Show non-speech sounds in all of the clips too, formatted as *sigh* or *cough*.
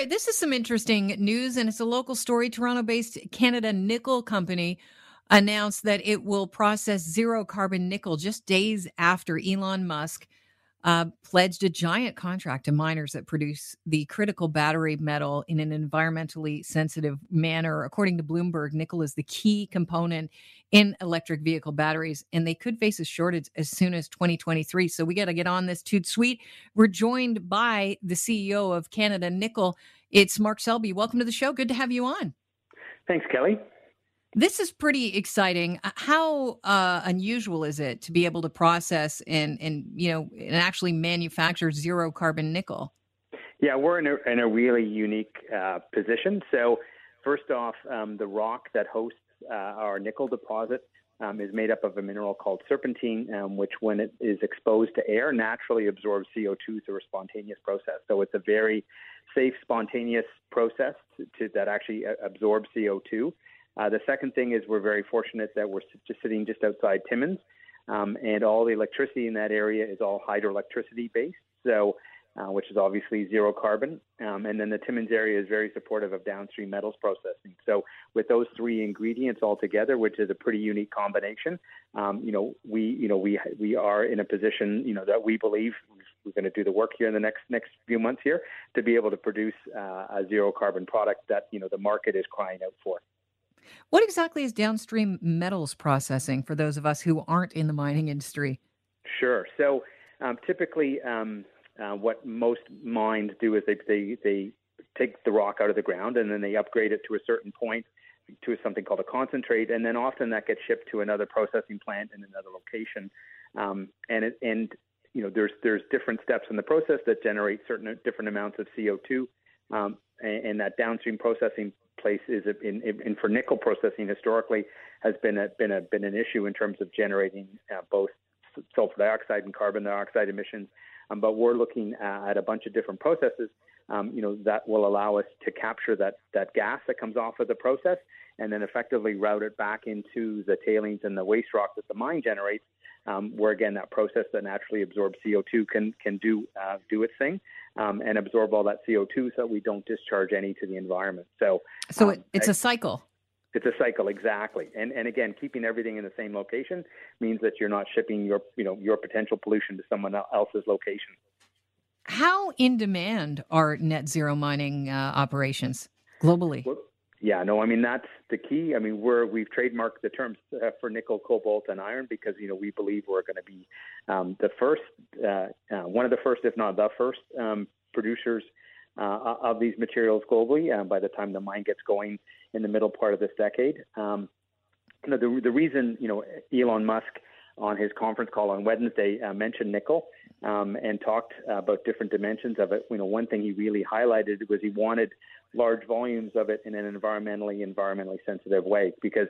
right, this is some interesting news, and it's a local story. Toronto based Canada Nickel Company announced that it will process zero carbon nickel just days after Elon Musk uh, pledged a giant contract to miners that produce the critical battery metal in an environmentally sensitive manner. According to Bloomberg, nickel is the key component in electric vehicle batteries, and they could face a shortage as soon as 2023. So we got to get on this toot sweet. We're joined by the CEO of Canada Nickel. It's Mark Selby. Welcome to the show. Good to have you on. Thanks, Kelly. This is pretty exciting. Uh, how uh, unusual is it to be able to process and and you know and actually manufacture zero carbon nickel? Yeah, we're in a, in a really unique uh, position. So, first off, um, the rock that hosts uh, our nickel deposit um, is made up of a mineral called serpentine, um, which, when it is exposed to air, naturally absorbs CO2 through a spontaneous process. So, it's a very safe, spontaneous process to, to, that actually uh, absorbs CO2. Uh, the second thing is we're very fortunate that we're just sitting just outside Timmins, um, and all the electricity in that area is all hydroelectricity based. So, uh, which is obviously zero carbon. Um, and then the Timmins area is very supportive of downstream metals processing. So with those three ingredients all together, which is a pretty unique combination, um, you know, we, you know, we we are in a position, you know, that we believe we're going to do the work here in the next next few months here to be able to produce uh, a zero carbon product that you know the market is crying out for. What exactly is downstream metals processing for those of us who aren't in the mining industry? Sure. So um, typically, um, uh, what most mines do is they, they, they take the rock out of the ground and then they upgrade it to a certain point to something called a concentrate, and then often that gets shipped to another processing plant in another location. Um, and it, and you know there's there's different steps in the process that generate certain different amounts of CO2, um, and, and, that downstream processing place is in, in, for nickel processing historically has been a, been a, been an issue in terms of generating uh, both sulfur dioxide and carbon dioxide emissions. Um, but we're looking at a bunch of different processes, um, you know, that will allow us to capture that that gas that comes off of the process and then effectively route it back into the tailings and the waste rock that the mine generates um, where again that process that naturally absorbs CO2 can can do uh, do its thing um, and absorb all that CO2 so we don't discharge any to the environment. So so um, it's I, a cycle. It's a cycle exactly, and and again, keeping everything in the same location means that you're not shipping your you know your potential pollution to someone else's location. How in demand are net zero mining uh, operations globally? Well, yeah, no, I mean that's the key. I mean we're we've trademarked the terms uh, for nickel, cobalt, and iron because you know we believe we're going to be um, the first, uh, uh, one of the first, if not the first, um, producers uh, of these materials globally. Uh, by the time the mine gets going in the middle part of this decade, um, you know the the reason you know Elon Musk on his conference call on Wednesday uh, mentioned nickel um, and talked about different dimensions of it. You know, one thing he really highlighted was he wanted large volumes of it in an environmentally environmentally sensitive way because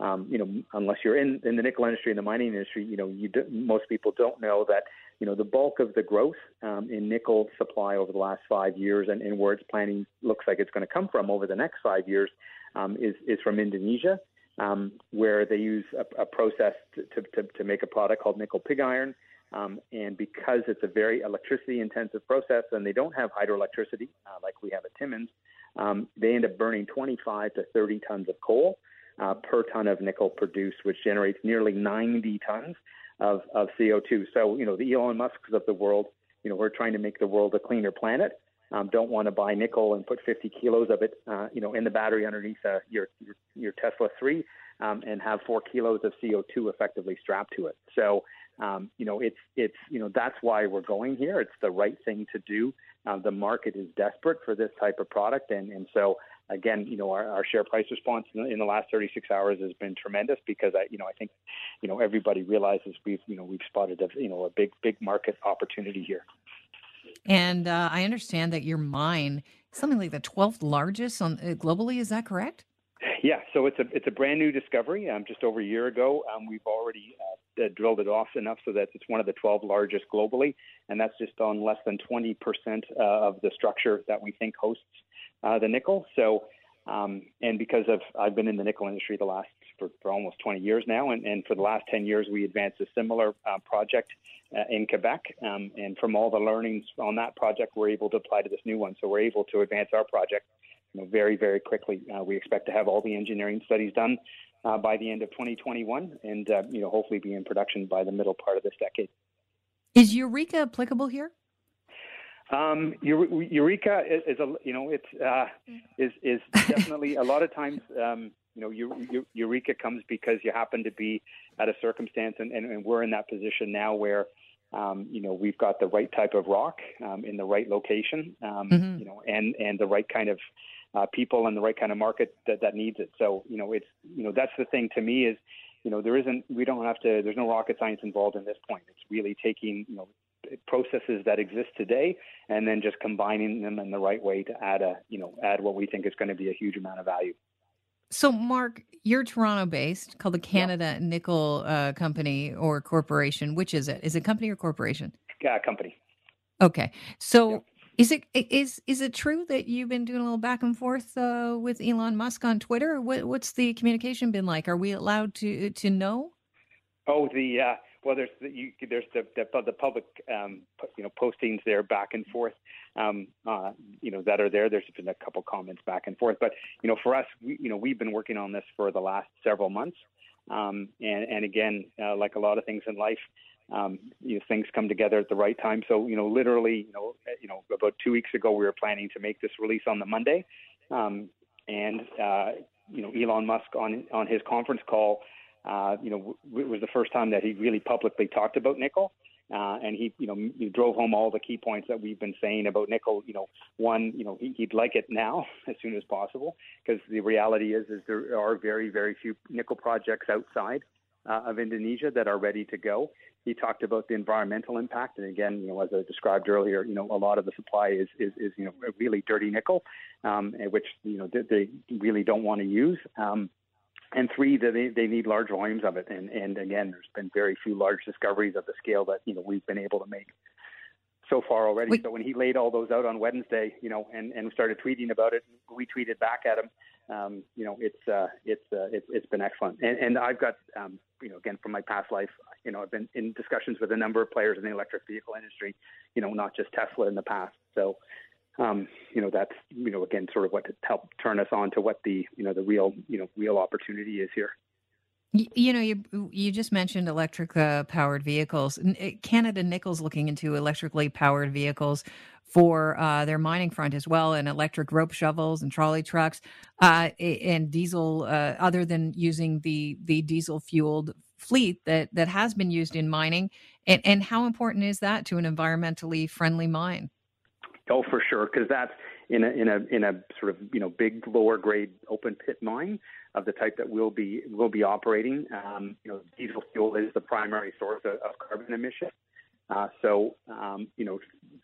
um, you know unless you're in, in the nickel industry and the mining industry you know you do, most people don't know that you know the bulk of the growth um, in nickel supply over the last five years and, and where it's planning looks like it's going to come from over the next five years um, is is from Indonesia um, where they use a, a process to, to, to make a product called nickel pig iron um, and because it's a very electricity intensive process and they don't have hydroelectricity uh, like we have at Timmins, um, they end up burning 25 to 30 tons of coal uh, per ton of nickel produced, which generates nearly 90 tons of, of CO2. So, you know, the Elon Musks of the world, you know, we're trying to make the world a cleaner planet. Um, don't want to buy nickel and put 50 kilos of it, uh, you know, in the battery underneath uh, your, your, your Tesla 3 um, and have four kilos of CO2 effectively strapped to it. So, um, you know, it's it's you know that's why we're going here. It's the right thing to do. Uh, the market is desperate for this type of product, and and so again, you know, our, our share price response in the, in the, last 36 hours has been tremendous because I, you know, I think, you know, everybody realizes we've, you know, we've spotted a, you know, a big, big market opportunity here. And uh, I understand that your mine, something like the 12th largest on uh, globally, is that correct? Yeah, so it's a it's a brand new discovery. Um, just over a year ago, um, we've already uh, drilled it off enough so that it's one of the 12 largest globally, and that's just on less than 20% uh, of the structure that we think hosts uh, the nickel. So, um, and because of I've been in the nickel industry the last for, for almost 20 years now, and, and for the last 10 years, we advanced a similar uh, project uh, in Quebec. Um, and from all the learnings on that project, we're able to apply to this new one. So we're able to advance our project, you know, very, very quickly. Uh, we expect to have all the engineering studies done uh, by the end of 2021, and uh, you know, hopefully be in production by the middle part of this decade. Is Eureka applicable here? Um, Eureka is, is, a you know it's uh, is is definitely a lot of times um, you know Eureka comes because you happen to be at a circumstance and, and, and we're in that position now where um, you know we've got the right type of rock um, in the right location um, mm-hmm. you know and and the right kind of uh, people and the right kind of market that that needs it. So you know it's you know that's the thing to me is you know there isn't we don't have to there's no rocket science involved in this point. It's really taking you know processes that exist today and then just combining them in the right way to add a you know add what we think is going to be a huge amount of value so mark you're toronto based called the canada yeah. nickel uh, company or corporation which is it is it company or corporation yeah company okay so yeah. Is it is is it true that you've been doing a little back and forth uh, with Elon Musk on Twitter? What, what's the communication been like? Are we allowed to to know? Oh, the uh, well, there's the, you, there's the, the, the public um, you know postings there back and forth, um, uh, you know that are there. There's been a couple comments back and forth, but you know for us, we, you know we've been working on this for the last several months, um, and and again, uh, like a lot of things in life, um, you know, things come together at the right time. So you know, literally, you know, you know, about two weeks ago, we were planning to make this release on the Monday, um, and uh, you know, Elon Musk on on his conference call uh, you know, it was the first time that he really publicly talked about nickel. Uh, and he, you know, he drove home all the key points that we've been saying about nickel. You know, one, you know, he, would like it now *laughs* as soon as possible because the reality is, is there are very, very few nickel projects outside uh, of Indonesia that are ready to go. He talked about the environmental impact, and again, you know, as I described earlier, you know, a lot of the supply is is, is you know really dirty nickel, um, which you know they, really don't want to use. Um, and three that they, they need large volumes of it. And and again there's been very few large discoveries of the scale that you know we've been able to make so far already Wait. so when he laid all those out on wednesday you know and and started tweeting about it we tweeted back at him um, you know it's uh, it's uh, it, it's been excellent and and i've got um, you know again from my past life you know i've been in discussions with a number of players in the electric vehicle industry you know not just tesla in the past so um, you know, that's you know again sort of what helped turn us on to what the you know the real you know real opportunity is here. You, know, you you just mentioned electric uh, powered vehicles. Uh, Canada Nickel's looking into electrically powered vehicles for uh, their mining front as well, and electric rope shovels and trolley trucks, uh, and diesel. Uh, other than using the the diesel fueled fleet that that has been used in mining, and and how important is that to an environmentally friendly mine? Oh, for sure, because that's in a in a in a sort of you know big lower grade open pit mine of the type that we'll be will be operating. Um, you know, diesel fuel is the primary source of, of carbon emission. Uh, so um, you know,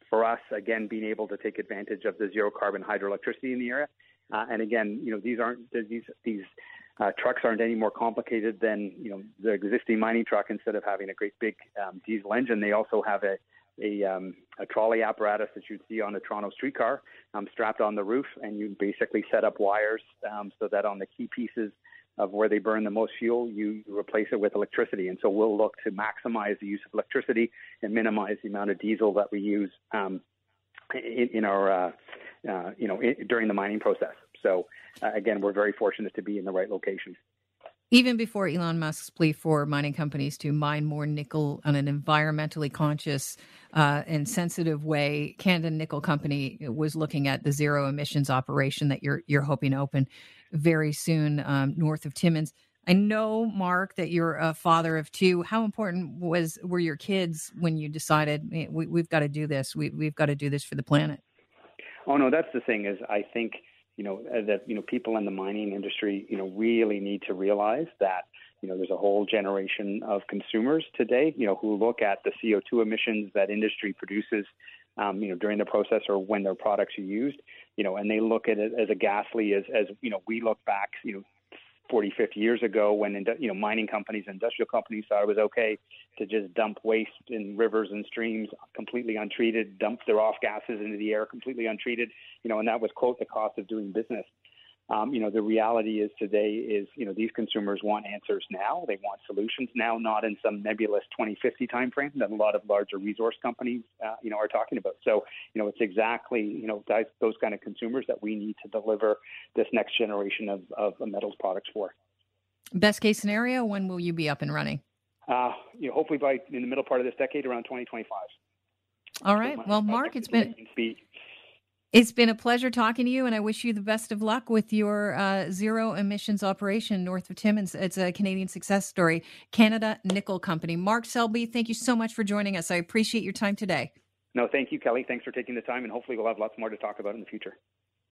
for us, again, being able to take advantage of the zero carbon hydroelectricity in the area, uh, and again, you know, these aren't these these uh, trucks aren't any more complicated than you know the existing mining truck. Instead of having a great big um, diesel engine, they also have a a, um, a trolley apparatus that you'd see on a Toronto streetcar um, strapped on the roof, and you basically set up wires um, so that on the key pieces of where they burn the most fuel, you replace it with electricity. And so we'll look to maximize the use of electricity and minimize the amount of diesel that we use um, in, in, our, uh, uh, you know, in, during the mining process. So uh, again, we're very fortunate to be in the right location. Even before Elon Musk's plea for mining companies to mine more nickel on an environmentally conscious uh, and sensitive way, Canada Nickel Company was looking at the zero emissions operation that you're you're hoping to open very soon um, north of Timmins. I know, Mark, that you're a father of two. How important was were your kids when you decided we, have got to do this? We, we've got to do this for the planet. Oh no, that's the thing. Is I think you know, uh, that, you know, people in the mining industry, you know, really need to realize that, you know, there's a whole generation of consumers today, you know, who look at the CO2 emissions that industry produces, um, you know, during the process or when their products are used, you know, and they look at it as a ghastly as, as, you know, we look back, you know, 40, 50 years ago when you know mining companies, industrial companies thought it was okay to just dump waste in rivers and streams completely untreated, dump their off gases into the air completely untreated, you know, and that was quote the cost of doing business. Um, you know, the reality is today is, you know, these consumers want answers now. They want solutions now, not in some nebulous 2050 timeframe that a lot of larger resource companies, uh, you know, are talking about. So, you know, it's exactly, you know, those kind of consumers that we need to deliver this next generation of, of metals products for. Best case scenario, when will you be up and running? Uh, you know, hopefully by in the middle part of this decade, around 2025. All right. Well, Mark, it's been it's been a pleasure talking to you, and I wish you the best of luck with your uh, zero emissions operation north of Timmins. It's a Canadian success story. Canada Nickel Company. Mark Selby, thank you so much for joining us. I appreciate your time today. No, thank you, Kelly. Thanks for taking the time, and hopefully we'll have lots more to talk about in the future.